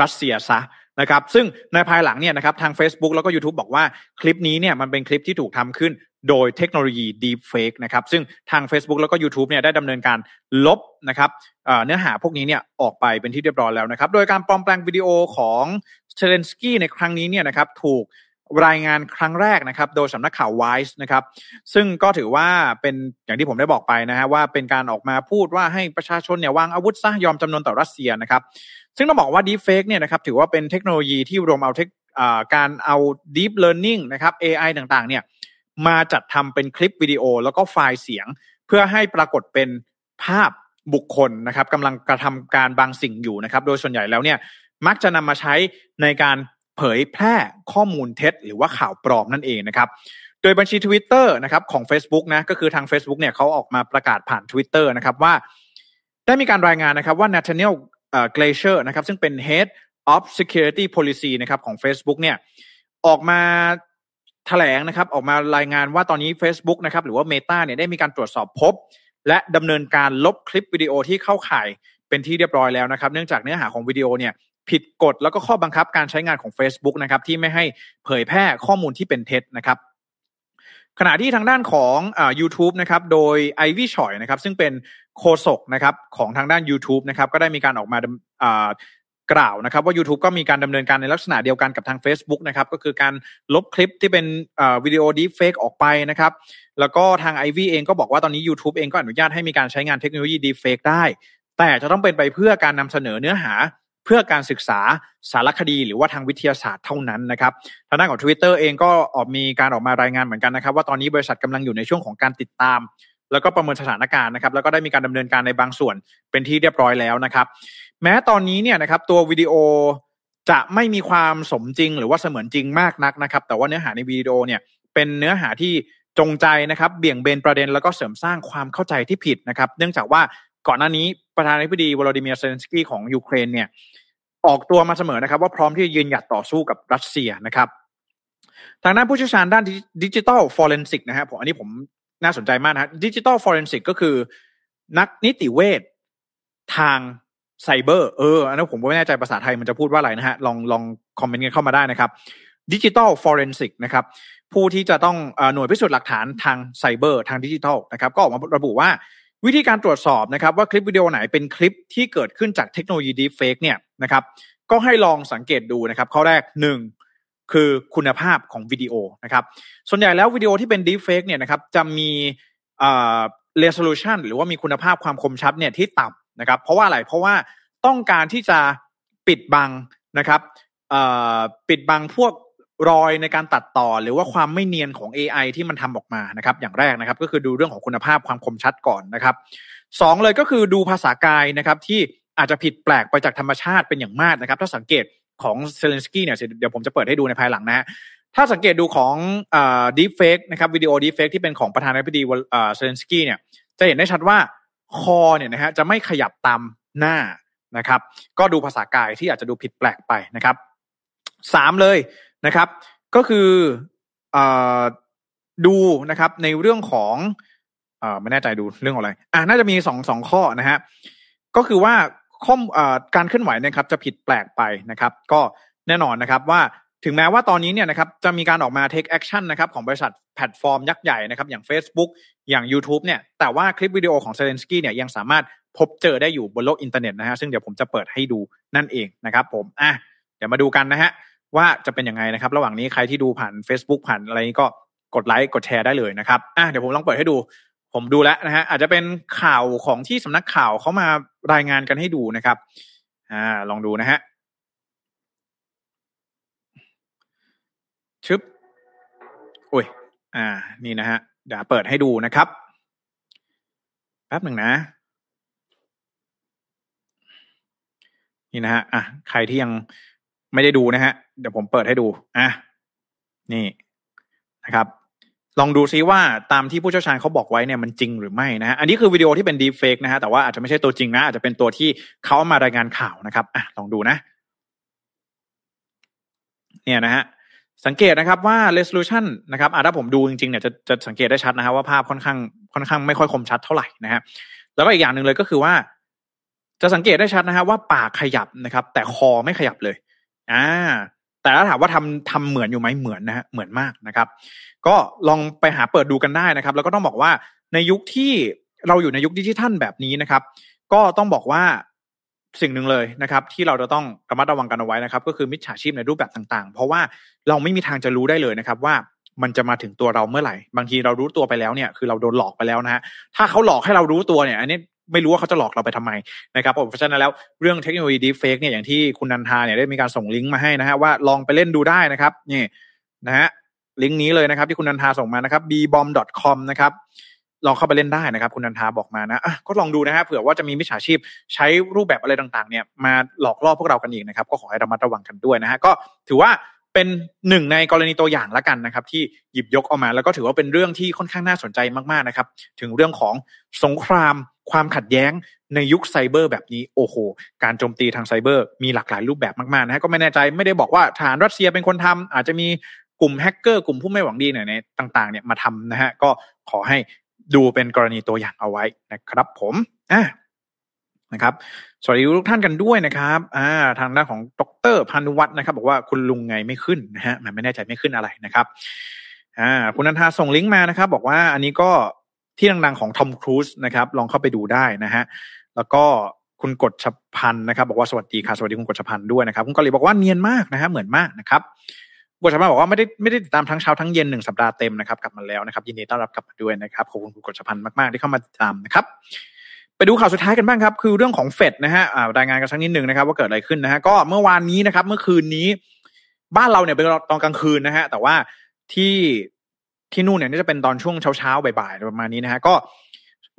Speaker 2: รัสเซียซะนะครับ ซึ่งในภายหลังเนี่ยนะครับทาง Facebook แล้วก็ YouTube บอกว่าคลิปนี้เนี่ยมันเป็นคลิปที่ถูกทำขึ้นโดยเทคโนโลยี Deep Fake นะครับ ซึ่งทาง Facebook แล้วก็ YouTube เนี่ยได้ดำเนินการลบนะครับเนื้อหาพวกนี้เนี่ยออกไปเป็นที่เรียบร้อยแล้วนะครับ โดยการปลอมแปลงวิดีโอของเซเลนสกี้ในครั้งนี้เนี่ยนะครับถูก รายงานครั้งแรกนะครับ โดยสำนักข่าว Wise นะครับ ซึ่งก็ถือว่าเป็นอย่างที่ผมได้บอกไปนะฮะว่าเป็นการออกมาพูดว่าให้ประชาชนเนี่ยวางอาวุธซะยอมจำนนต่อรัสเซียนะครับ ซึ่งต้องบอกว่า Deepfake เนี่ยนะครับถือว่าเป็นเทคโนโลยีที่รวมเอาเทคการเอา Deep Learning นะครับ AI ต่างๆ เนี่ยมาจัดทำเป็นคลิปวิดีโอแล้วก็ไฟล์เสียง เพื่อให้ปรากฏเป็นภาพบุคคลนะครับกำลังกระทำการบางสิ่งอยู่นะครับ โดยส่วนใหญ่แล้วเนี่ยมักจะนำมาใช้ในการ เผยแพร่ข้อมูลเท็จ หรือว่าข่าวปลอมนั่นเองนะครับโดยบัญชี Twitter นะครับของ Facebook นะก็คือทาง Facebook เนี่ยเขาออกมาประกาศผ่าน Twitter นะครับว่า ได้มีการรายงานนะครับว่า Nathaniel Glacier นะครับซึ่งเป็น Head of Security Policy นะครับของ Facebook เนี่ยออกมาแถลงนะครับออกมารายงานว่าตอนนี้ Facebook นะครับหรือว่า Meta เนี่ยได้มีการตรวจสอบพบ และดำเนินการลบคลิปวิดีโอที่เข้าข่ายเป็นที่เรียบร้อยแล้วนะครับ เนื่องจากเนื้อหาของวิดีโอเนี่ย ผิดกฎแล้วก็ข้อบังคับการใช้งานของ Facebook นะครับที่ไม่ให้เผยแพร่ข้อมูลที่เป็นเท็จนะครับขณะที่ทางด้านของอ YouTube นะครับโดยไอวี่ชอยนะครับซึ่งเป็นโฆษกนะครับของทางด้าน YouTube นะครับก็ได้มีการออกมากล่าวนะครับว่า YouTube ก็มีการดำเนินการในลักษณะเดียวกันกับทาง Facebook นะครับก็คือการลบคลิปที่เป็นวิดีโอดีเฟกออกไปนะครับแล้วก็ทาง i อ eng เองก็บอกว่าตอนนี้ YouTube เองก็อนุญาตให้มีการใช้งานเทคโนโลยีดีเฟกได้ แต่จะต้องเป็นไปเพื่อการนำเสนอเนื้อหา เพื่อการศึกษาสารคดีหรือว่าทางวิทยาศาสตร์เท่านั้นนะครับทางด้านของ Twitter เองก็ออกมีการออกมารายงานเหมือนกันนะครับ ว่าตอนนี้บริษัทกำลังอยู่ในช่วงของการติดตาม แล้วก็ประเมินสถานการณ์นะครับ แล้วก็ได้มีการดำเนินการในบางส่วนเป็นที่เรียบร้อยแล้วนะครับ แม้ตอนนี้เนี่ยนะครับตัววิดีโอจะไม่มีความสมจริง หรือว่าเสมือนจริงมากนักนะครับ แต่ว่าเนื้อหาในวิดีโอเนี่ยเป็นเนื้อหาที่จงใจนะครับเบี่ยงเบนประเด็นแล้วก็เสริมสร้างความเข้าใจที่ผิดนะครับ เนื่องจากว่า ก่อนหน้านี้ประธานาธิบดีวลาดิเมียร์เซเลนสกี้ของยูเครนเนี่ยออกตัวมาเสมอนะครับ ว่าพร้อมที่จะยืนหยัดต่อสู้กับรัสเซียนะครับทางด้านผู้เชี่ยวชาญด้าน digital forensic นะฮะผมอันนี้ผมน่าสนใจมากนะ digital forensic ก็คือนักนิติเวชทางไซเบอร์เอออันนั้นผมไม่แน่ใจภาษาไทยมันจะพูดว่าอะไรนะฮะลองลองคอมเมนต์กันเข้ามาได้นะครับ digital forensic นะครับผู้ที่จะต้องหน่วยพิสูจน์หลักฐานทางไซเบอร์ทางดิจิทัลนะครับ ก็ออกมาระบุว่า วิธีการตรวจสอบนะครับว่าคลิปวิดีโอไหนเป็นคลิปที่เกิดขึ้นจากเทคโนโลยี deepfake เนี่ยนะครับก็ให้ลองสังเกตดูนะครับข้อแรกหนึ่งคือคุณภาพของวิดีโอนะครับส่วนใหญ่แล้ววิดีโอที่เป็น deepfake เนี่ยนะครับจะมีเอ่อ resolution หรือว่ามีคุณภาพความคมชัดเนี่ยที่ต่ำนะครับเพราะว่าอะไรเพราะว่าต้องการที่จะปิดบังนะครับปิดบังพวก รอยในการตัดต่อหรือว่าความไม่เนียนของ AI ที่มันทำออกมานะครับ อย่างแรกนะครับก็คือดูเรื่องของคุณภาพความคมชัดก่อนนะครับสองเลยก็คือดูภาษากายนะครับที่อาจจะผิดแปลกไปจากธรรมชาติเป็นอย่างมากนะครับ ถ้าสังเกตของเซเลนสกี้เนี่ยเดี๋ยวผมจะเปิดให้ดูในภายหลังนะฮะถ้าสังเกตดูของ deepfake นะครับวิดีโอ deepfake ที่เป็นของประธานาธิบดีเซเลนสกี้เนี่ยจะเห็นได้ชัดว่าคอเนี่ยนะฮะจะไม่ขยับตามหน้านะครับ ก็ดูภาษากายที่อาจจะดูผิดแปลกไปนะครับสามเลย นะครับ ก็คืออดูนะครับในเรื่องของอไม่แน่ใจดูเรื่องอะไรอ่าน่าจะมีสองสองข้อนะฮะก็คือว่าข้อมการเคลื่อนไหวนะครับจะผิดแปลกไปนะครับ ก็แน่นอนนะครับว่าถึงแม้ว่าตอนนี้เนี่ยนะครับจะมีการออกมา take action นะครับของบริษัทแพลตฟอร์มยักษ์ใหญ่นะครับอย่าง Facebook อย่าง YouTube เนี่ยแต่ว่าคลิปวิดีโอของเซเลนสกี้เนี่ยยังสามารถพบเจอได้อยู่บนโลกอินเทอร์เน็ตนะฮะซึ่งเดี๋ยวผมจะเปิดให้ดูนั่นเองนะครับผมอะเดี๋ยวมาดูกันนะฮะ ว่าจะเป็นยังไงนะครับ ระหว่างนี้ใครที่ดูผ่าน Facebook ผ่านอะไรนี้ก็กดไลค์กดแชร์ได้เลยนะครับอะเดี๋ยวผมลองเปิดให้ดู ผมดูแล้วนะฮะอาจจะเป็นข่าวของที่สำนักข่าวเขามารายงานกันให้ดูนะครับอ่าลองดูนะฮะชึบโอ้ย อ่า นี่นะฮะ เดี๋ยวเปิดให้ดูนะครับ แป๊บหนึ่งนะ นี่นะฮะ อะ ใครที่ยัง ไม่ได้ดูนะฮะ เดี๋ยวผมเปิดให้ดูอะนี่นะครับ ลองดูซิว่าตามที่ผู้เชี่ยวชาญเขาบอกไว้เนี่ยมันจริงหรือไม่นะฮะอันนี้คือวิดีโอที่เป็นดีเฟกนะฮะแต่ว่าอาจจะไม่ใช่ตัวจริงนะอาจจะเป็นตัวที่เขามารายงานข่าวนะครับอะลองดูนะ เนี่ยนะฮะสังเกตนะครับว่า resolution นะครับถ้าผมดูจริงๆเนี่ยจะจะสังเกตได้ชัดนะครับว่าภาพค่อนข้างค่อนข้างไม่ค่อยคมชัดเท่าไหร่นะฮะแล้วก็อีกอย่างหนึ่งเลยก็คือว่า จะสังเกตได้ชัดนะครับว่าปากขยับนะครับ แต่คอไม่ขยับเลย อ่า แต่ถ้าถามว่าทำทำเหมือนอยู่ไหมเหมือนนะฮะเหมือนมากนะครับ ก็ลองไปหาเปิดดูกันได้นะครับ แล้วก็ต้องบอกว่าในยุคที่เราอยู่ในยุคดิจิทัลแบบนี้นะครับ ก็ต้องบอกว่าสิ่งหนึ่งเลยนะครับ ที่เราจะต้องระมัดระวังกันเอาไว้นะครับ ก็คือมิจฉาชีพในรูปแบบต่างๆ เพราะว่าเราไม่มีทางจะรู้ได้เลยนะครับ ว่ามันจะมาถึงตัวเราเมื่อไหร่ บางทีเรารู้ตัวไปแล้วเนี่ยคือเราโดนหลอกไปแล้วนะฮะถ้าเขาหลอกให้เรารู้ตัวเนี่ย อันนี้ ไม่รู้ว่าเขาจะหลอกเราไปทำไมนะครับเพราะฉะนั้นแล้วเรื่องเทคโนโลยีดีเฟกเนี่ยอย่างที่คุณนันทาเนี่ยได้มีการส่งลิงก์มาให้นะฮะว่าลองไปเล่นดูได้นะครับนี่นะฮะลิงก์นี้เลยนะครับที่คุณนันทาส่งมานะครับ bbomb.com นะครับลองเข้าไปเล่นได้นะครับ คุณนันทาบอกมานะะก็ลองดูนะฮะเผื่อว่าจะมีมิจฉาชีพใช้รูปแบบอะไรต่างๆ เนี่ยมาหลอกล่อพวกเรากันอีกนะครับ ก็ขอให้ระมัดระวังกันด้วยนะฮะก็ถือว่าเป็นหนึ่งในกรณีตัวอย่างละกันนะครับ ที่หยิบยกออกมาแล้วก็ถือว่าเป็นเรื่องที่ค่อนข้างน่าสนใจมากๆนะครับ ถึงเรื่องของสงคราม ความขัดแย้งในยุคไซเบอร์แบบนี้โอ้โห การโจมตีทางไซเบอร์มีหลากหลายรูปแบบมากๆนะฮะก็ไม่แน่ใจไม่ได้บอกว่าฐานรัสเซียเป็นคนทำอาจจะมีกลุ่มแฮกเกอร์กลุ่มผู้ไม่หวังดีเนี่ยต่างๆเนี่ยมาทำนะฮะก็ขอให้ดูเป็นกรณีตัวอย่างเอาไว้นะครับผมอะนะครับสวัสดีทุกท่านกันด้วยนะครับอ่าทางด้านของดรพันุวัฒน์นะครับ บอกว่าคุณลุงไงไม่ขึ้นนะฮะมันไม่แน่ใจไม่ขึ้นอะไรนะครับอ่าคุณนันทาส่งลิงก์มานะครับ บอกว่าอันนี้ก็ ที่ดังๆของทอมครูซนะครับลองเข้าไปดูได้นะฮะแล้วก็คุณกฎชพันธ์นะครับ บอกว่าสวัสดีค่ะสวัสดีคุณกฎชพันธ์ด้วยนะครับคุณกอลีบอกว่าเนียนมากนะฮะเหมือนมากนะครับบทสัมภาษณ์บอกว่าไม่ได้ไม่ได้ติดตามทั้งเช้าทั้งเย็นหนึ่งสัปดาห์เต็มนะครับกลับมาแล้วนะครับยินดีต้อนรับกลับมาด้วยนะครับขอบคุณคุณกฤษพันธ์มากๆที่เข้ามาติดตามนะครับไปดูข่าวสุดท้ายกันบ้างครับ คือเรื่องของเฟดนะฮะรายงานกันสักนิดหนึ่งนะครับ ว่าเกิดอะไรขึ้นนะฮะก็เมื่อวานนี้นะครับ เมื่อคืนนี้ บ้านเราเนี่ยเป็นตอนกลางคืนนะฮะแต่ว่าที่ ที่นู่นเนี่ยจะเป็นตอนช่วงเช้าๆบ่ายๆประมาณนี้นะฮะก็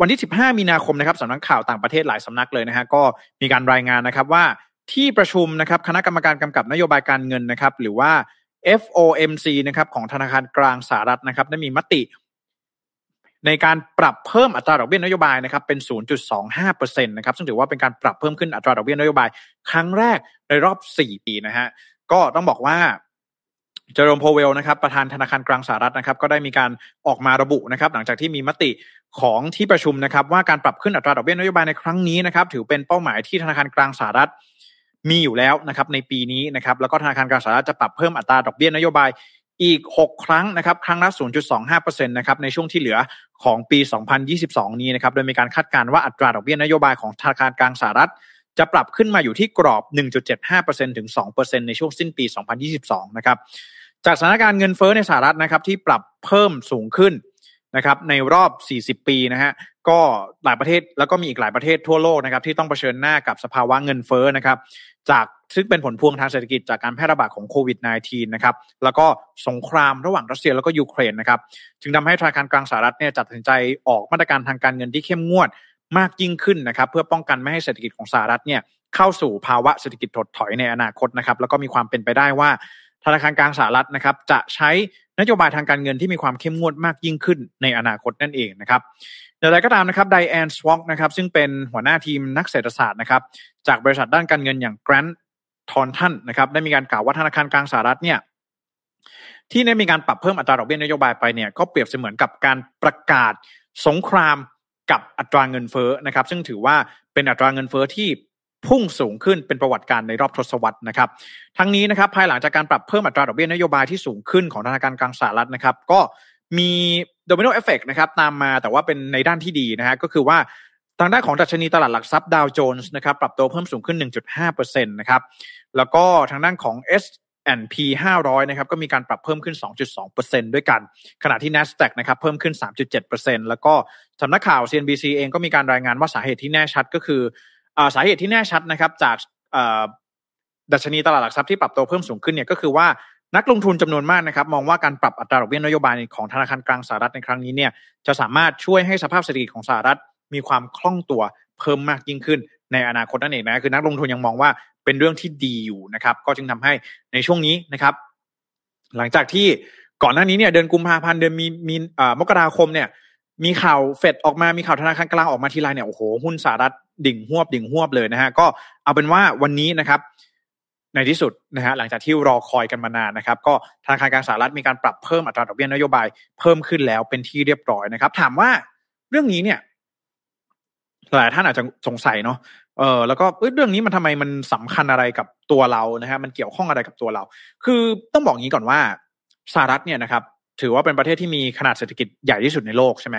Speaker 2: วันที่ 15 มีนาคมนะครับสำนักข่าวต่างประเทศหลายสำนักเลยนะฮะก็มีการรายงานนะครับว่าที่ประชุมนะครับคณะกรรมการกำกับนโยบายการเงินนะครับ หรือว่า FOMC นะครับของธนาคารกลางสหรัฐนะครับได้มีมติ ในการปรับเพิ่มอัตราดอกเบี้ยนโยบายนะครับเป็น 0.25%นะครับซึ่งถือว่าเป็นการปรับเพิ่มขึ้นอัตราดอกเบี้ยนโยบาย ครั้งแรกในรอบ 4 ปีนะฮะก็ต้องบอกว่า เจอร์มโพเวลนะครับประธานธนาคารกลางสหรัฐนะครับ ก็ได้มีการออกมาระบุนะครับ หลังจากที่มีมติของที่ประชุมนะครับ ว่าการปรับขึ้นอัตราดอกเบี้ยนโยบายในครั้งนี้นะครับ ถือเป็นเป้าหมายที่ธนาคารกลางสหรัฐมีอยู่แล้วนะครับในปีนี้นะครับ แล้วก็ธนาคารกลางสหรัฐจะปรับเพิ่มอัตราดอกเบี้ยนโยบายอีก 6 ครั้งนะครับ ครั้งละ 0.25%นะครับในช่วงที่เหลือของปี 2022 นี้นะครับ โดยมีการคาดการณ์ว่าอัตราดอกเบี้ยนโยบายของธนาคารกลางสหรัฐจะปรับขึ้นมาอยู่ที่กรอบ 1.75%ถึง 2%ในช่วงสิ้นปี 2022 นะครับ จากสถานการณ์เงินเฟ้อในสหรัฐนะครับที่ปรับเพิ่มสูงขึ้นนะครับในรอบ 40 ปีนะฮะก็หลายประเทศแล้วก็มีอีกหลายประเทศทั่วโลกนะครับที่ต้องเผชิญหน้ากับสภาวะเงินเฟ้อนะครับจากซึ่งเป็นผลพวงทางเศรษฐกิจจากการแพร่ระบาดของโควิด -19 นะครับแล้วก็สงครามระหว่างรัสเซียแล้วก็ยูเครนนะครับจึงทำให้ธนาคารกลางสหรัฐเนี่ยจัดสินใจออกมาตรการทางการเงินที่เข้มงวดมากยิ่งขึ้นนะครับเพื่อป้องกันไม่ให้เศรษฐกิจของสหรัฐเนี่ยเข้าสู่ภาวะเศรษฐกิจถดถอยในอนาคตนะครับแล้วก็มีความเป็นไปได้ว่า ธนาคารกลางสหรัฐนะครับจะใช้นโยบายทางการเงินที่มีความเข้มงวดมากยิ่งขึ้นในอนาคตนั่นเองนะครับอย่างไรก็ตามนะครับไดแอนสวอกนะครับซึ่งเป็นหัวหน้าทีมนักเศรษฐศาสตร์นะครับจากบริษัทด้านการเงินอย่าง Grant Thornton นะครับได้มีการกล่าวว่าธนาคารกลางสหรัฐเนี่ยที่ได้มีการปรับเพิ่มอัตราดอกเบี้ยนโยบายไปเนี่ยก็เปรียบเสมือนกับการประกาศสงครามกับอัตราเงินเฟ้อนะครับซึ่งถือว่าเป็นอัตราเงินเฟ้อที่ พุ่งสูงขึ้นเป็นประวัติการณ์ในรอบทศวรรษนะครับ ทั้งนี้นะครับภายหลังจากการปรับเพิ่มอัตราดอกเบี้ยนโยบายที่สูงขึ้นของธนาคารกลางสหรัฐนะครับ ก็มี domino effect นะครับตามมาแต่ว่าเป็นในด้านที่ดีนะฮะก็คือว่าทางด้านของดัชนีตลาดหลักทรัพย์ดาวโจนส์นะครับปรับตัวเพิ่มสูงขึ้น 1.5%นะครับแล้วก็ทางด้านของ S S&P 500 นะครับ ก็มีการปรับเพิ่มขึ้น 2.2%ด้วยกัน ขณะที่ NASDAQ นะครับ เพิ่มขึ้น 3.7%แล้วก็สำนักข่าว CNBC เองก็มีการรายงานว่าสาเหตุที่แน่ชัดก็คือ สาเหตุที่แน่ชัดนะครับ จากดัชนีตลาดหลักทรัพย์ที่ปรับตัวเพิ่มสูงขึ้นเนี่ยก็คือว่านักลงทุนจำนวนมากนะครับ มองว่าการปรับอัตราดอกเบี้ยนโยบายของธนาคารกลางสหรัฐในครั้งนี้เนี่ยจะสามารถช่วยให้สภาพเศรษฐกิจของสหรัฐ มีความคล่องตัวเพิ่มมากยิ่งขึ้นในอนาคตนั่นเองนะคือนักลงทุนยังมองว่าเป็นเรื่องที่ดีอยู่นะครับ ก็จึงทำให้ในช่วงนี้นะครับ หลังจากที่ก่อนหน้านี้เนี่ยเดือนกุมภาพันธ์เดือนมีมีอ่ามกราคมเนี่ย มีข่าวเฟดออกมา มีข่าวธนาคารกลางออกมาทีไรเนี่ย โอ้โห หุ้นสหรัฐดิ่งหวบดิ่งหวบเลยนะฮะ ก็เอาเป็นว่าวันนี้นะครับ ในที่สุดนะฮะ หลังจากที่รอคอยกันมานานนะครับ ก็ธนาคารกลางสหรัฐมีการปรับเพิ่มอัตราดอกเบี้ยนโยบายเพิ่มขึ้นแล้วเป็นที่เรียบร้อยนะครับ ถามว่าเรื่องนี้เนี่ยหลายท่านอาจจะสงสัยเนาะ เออแล้วก็เรื่องนี้มันทำไมมันสำคัญอะไรกับตัวเรานะฮะ มันเกี่ยวข้องอะไรกับตัวเรา คือต้องบอกงี้ก่อนว่าสหรัฐเนี่ยนะครับ ถือว่าเป็นประเทศที่มีขนาดเศรษฐกิจใหญ่ที่สุดในโลกใช่ไหม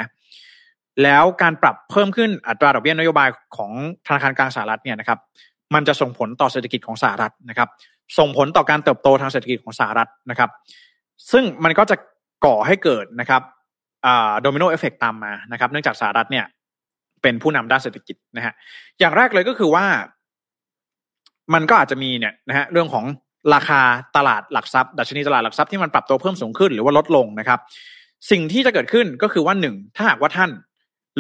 Speaker 2: แล้วการปรับเพิ่มขึ้นอัตราดอกเบี้ยนโยบายของธนาคารกลางสหรัฐเนี่ยนะครับมันจะส่งผลต่อเศรษฐกิจของสหรัฐนะครับ ส่งผลต่อการเติบโตทางเศรษฐกิจของสหรัฐนะครับ ซึ่งมันก็จะก่อให้เกิดนะครับโดมิโนเอฟเฟกตามมานะครับ เนื่องจากสหรัฐเนี่ย เป็นผู้นำด้านเศรษฐกิจนะฮะอย่างแรกเลยก็คือว่า มันก็อาจจะมีเนี่ยนะฮะเรื่องของ ราคาตลาดหลักทรัพย์ดัชนีตลาดหลักทรัพย์ที่มันปรับตัวเพิ่มสูงขึ้นหรือว่าลดลงนะครับ สิ่งที่จะเกิดขึ้นก็คือว่าหนึ่งถ้าหากว่าท่าน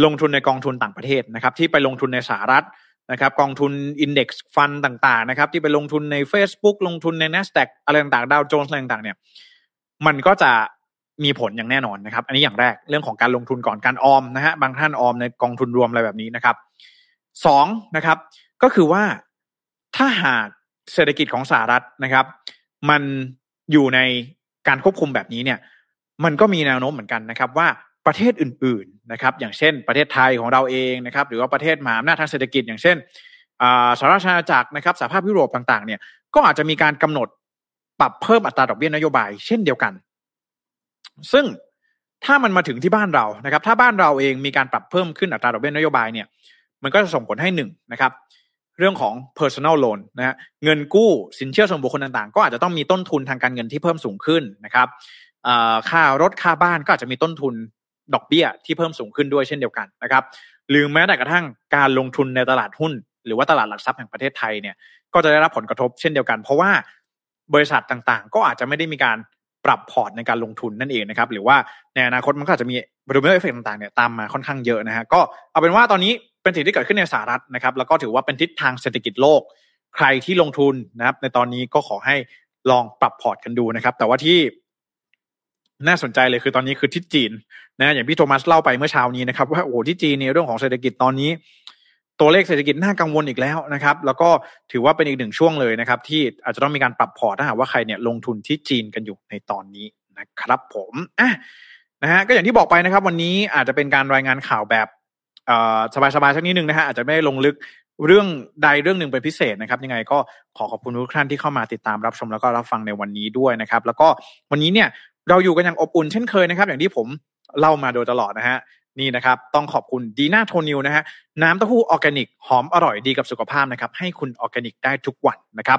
Speaker 2: ลงทุนในกองทุนต่างประเทศนะครับ ที่ไปลงทุนในสหรัฐนะครับ กองทุนอินด็กซ์ฟันต่างๆนะครับ ที่ไปลงทุนใน Facebook ลงทุนใน NASDAQ อะไรต่างๆดาวโจนส์อะไรต่างๆเนี่ยมันก็จะมีผลอย่างแน่นอนนะครับ อันนี้อย่างแรกเรื่องของการลงทุนก่อนการออมนะฮะบางท่านออมในกองทุนรวมอะไรแบบนี้นะครับสองนะครับ ก็คือว่าถ้าหาก เศรษฐกิจของสหรัฐนะครับ มันอยู่ในการควบคุมแบบนี้เนี่ย มันก็มีแนวโน้มเหมือนกันนะครับ ว่าประเทศอื่น ๆนะครับ อย่างเช่น ประเทศไทยของเราเองนะครับ หรือว่าประเทศมหาอำนาจทางเศรษฐกิจ อย่างเช่นสหราชอาณาจักรนะครับสหภาพยุโรปต่างๆ เนี่ยก็อาจจะมีการกำหนดปรับเพิ่มอัตราดอกเบี้ยนโยบาย เช่นเดียวกัน ซึ่งถ้ามันมาถึงที่บ้านเรานะครับ ถ้าบ้านเราเองมีการปรับเพิ่มขึ้นอัตราดอกเบี้ยนโยบายเนี่ย มันก็จะส่งผลให้หนึ่งนะครับ เรื่องของ personal loan นะฮะเงินกู้สินเชื่อส่วนบุคคลต่างๆ ก็อาจจะต้องมีต้นทุนทางการเงินที่เพิ่มสูงขึ้นนะครับค่ารถค่าบ้านก็อาจจะมีต้นทุนดอกเบี้ยที่เพิ่มสูงขึ้นด้วยเช่นเดียวกันนะครับหรือแม้แต่กระทั่งการลงทุนในตลาดหุ้น หรือว่าตลาดหลักทรัพย์แห่งประเทศไทยเนี่ยก็จะได้รับผลกระทบเช่นเดียวกัน เพราะว่าบริษัทต่างๆ ก็อาจจะไม่ได้มีการปรับพอร์ตในการลงทุนนั่นเองนะครับหรือว่าในอนาคตมันก็อาจจะมี ripple effect ต่างๆเนี่ยตามมาค่อนข้างเยอะนะฮะก็เอาเป็นว่าตอนนี้ เป็นสิ่งที่เกิดขึ้นในสหรัฐนะครับ แล้วก็ถือว่าเป็นทิศทางเศรษฐกิจโลก ใครที่ลงทุนนะครับ ในตอนนี้ก็ขอให้ลองปรับพอร์ตกันดูนะครับ แต่ว่าที่น่าสนใจเลยคือตอนนี้คือที่จีนนะอย่างพี่โทมัสเล่าไปเมื่อเช้านี้นะครับว่าโอ้ที่จีนในเรื่องของเศรษฐกิจตอนนี้ ตัวเลขเศรษฐกิจน่ากังวลอีกแล้วนะครับ แล้วก็ถือว่าเป็นอีกหนึ่งช่วงเลยนะครับ ที่อาจจะต้องมีการปรับพอร์ตถ้าหากว่าใครเนี่ยลงทุนที่จีนกันอยู่ในตอนนี้นะครับ ผมอะนะฮะก็อย่างที่บอกไปนะครับ วันนี้อาจจะเป็นการรายงานข่าวแบบ สบายๆสักนิดนึงนะฮะอาจจะไม่ลงลึกเรื่องใดเรื่องหนึ่งเป็นพิเศษนะครับ ยังไงก็ขอขอบคุณทุกท่านที่เข้ามาติดตามรับชมแล้วก็รับฟังในวันนี้ด้วยนะครับ แล้วก็วันนี้เนี่ยเราอยู่กันอย่างอบอุ่นเช่นเคยนะครับ อย่างที่ผมเล่ามาโดยตลอดนะฮะนี่นะครับ ต้องขอบคุณดีน่าโทนิวนะฮะน้ำเต้าหู้ออร์แกนิกหอมอร่อยดีกับสุขภาพนะครับ ให้คุณออร์แกนิกได้ทุกวันนะครับ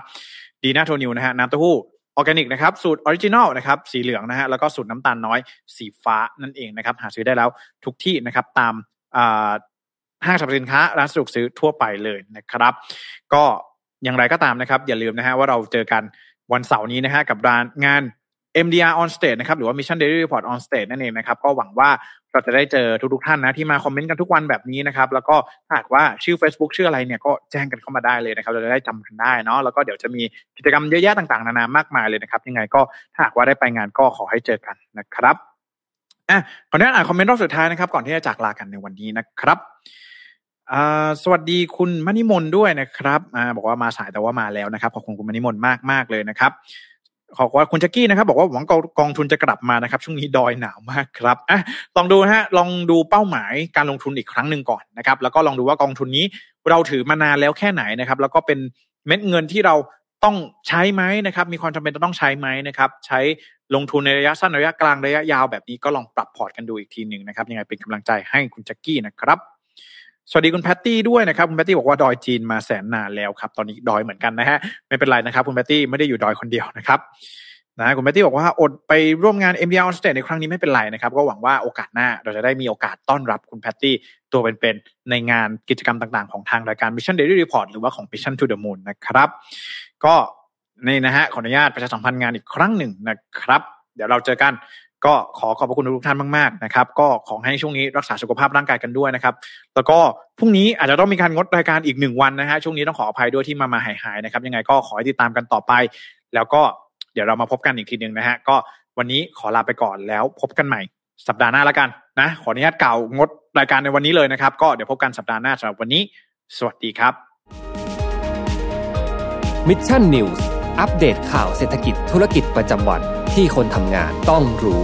Speaker 2: ดีน่าโทนิวนะฮะน้ำเต้าหู้ออร์แกนิกนะครับสูตร original นะครับสีเหลืองนะฮะแล้วก็สูตรน้ำตาลน้อยสีฟ้านั่นเองนะครับหาซื้อได้แล้วทุกที่นะครับตาม ห้างสรรพสินค้าร้านสะดวกซื้อทั่วไปเลยนะครับ ก็อย่างไรก็ตามนะครับ อย่าลืมนะฮะว่าเราเจอกันวันเสาร์นี้นะฮะกับงาน MDR on stage นะครับหรือว่า Mission Daily Report on stage นั่นเองนะครับ ก็หวังว่าเราจะได้เจอทุกๆท่านนะที่มาคอมเมนต์กันทุกวันแบบนี้นะครับ แล้วก็ถ้าหากว่าชื่อ Facebook ชื่ออะไรเนี่ยก็แจ้งกันเข้ามาได้เลยนะครับ เราจะได้จำกันได้เนาะแล้วก็เดี๋ยวจะมีกิจกรรมเยอะแยะต่างๆ นานามากมายเลยนะครับ ยังไงก็ถ้าหากว่าได้ไปงานก็ขอให้เจอกันนะครับ อะขออนุญาตอ่านคอมเมนต์รอบสุดท้ายนะครับ ก่อนที่จะจากลากันในวันนี้นะครับสวัสดีคุณมณิมนด้วยนะครับอบอกว่ามาสายแต่ว่ามาแล้วนะครับขอบคุณคุณมณิมนมากมากเลยนะครับ ขอบคุณจักกี้นะครับ บอกว่าหวังกองทุนจะกลับมานะครับ ช่วงนี้ดอยหนาวมากครับอะลองดูฮะลองดูเป้าหมายการลงทุนอีกครั้งหนึ่งก่อนนะครับ แล้วก็ลองดูว่ากองทุนนี้เราถือมานานแล้วแค่ไหนนะครับ แล้วก็เป็นเม็ดเงินที่เรา ต้องใช้ไหมนะครับ มีความจำเป็นจะต้องใช้ไหมนะครับ ใช้ลงทุนในระยะสั้นระยะกลางระยะยาวแบบนี้ก็ลองปรับพอร์ตกันดูอีกทีหนึ่งนะครับ ยังไงเป็นกำลังใจให้คุณจักกี้นะครับ สวัสดีคุณแพตตี้ด้วยนะครับ คุณแพตตี้บอกว่าดอยจีนมาแสนนานแล้วครับ ตอนนี้ดอยเหมือนกันนะฮะไม่เป็นไรนะครับ คุณแพตตี้ไม่ได้อยู่ดอยคนเดียวนะครับ นะคุณแพตตี้บอกว่าอดไปร่วมงาน MDR on stage ในครั้งนี้ไม่เป็นไรนะครับ ก็หวังว่าโอกาสหน้าเราจะได้มีโอกาสต้อนรับคุณแพตตี้ตัวเป็นๆในงานกิจกรรมต่างๆ ของทางรายการ Mission Daily Report หรือว่าของ Mission to the Moon นะครับ ก็นี่นะฮะขออนุญาตประชาสัมพันธ์งานอีกครั้งหนึ่งนะครับ เดี๋ยวเราเจอกันก็ขอขอบพระคุณทุกท่านมากๆนะครับ ก็ขอให้ช่วงนี้รักษาสุขภาพร่างกายกันด้วยนะครับ แล้วก็พรุ่งนี้อาจจะต้องมีการงดรายการอีกหนึ่งวันนะฮะช่วงนี้ต้องขออภัยด้วยที่มามาหายหายนะครับ ยังไงก็ขอให้ติดตามกันต่อไป แล้วก็ เดี๋ยวเรามาพบกันอีกทีหนึ่งนะฮะก็วันนี้ขอลาไปก่อนแล้วพบกันใหม่สัปดาห์หน้าแล้วกันนะ ขออนุญาตเก่างดรายการในวันนี้เลยนะครับ ก็เดี๋ยวพบกันสัปดาห์หน้าสำหรับวันนี้ สวัสดีครับ
Speaker 1: Mission News อัปเดตข่าวเศรษฐกิจธุรกิจประจำวันที่คนทำงานต้องรู้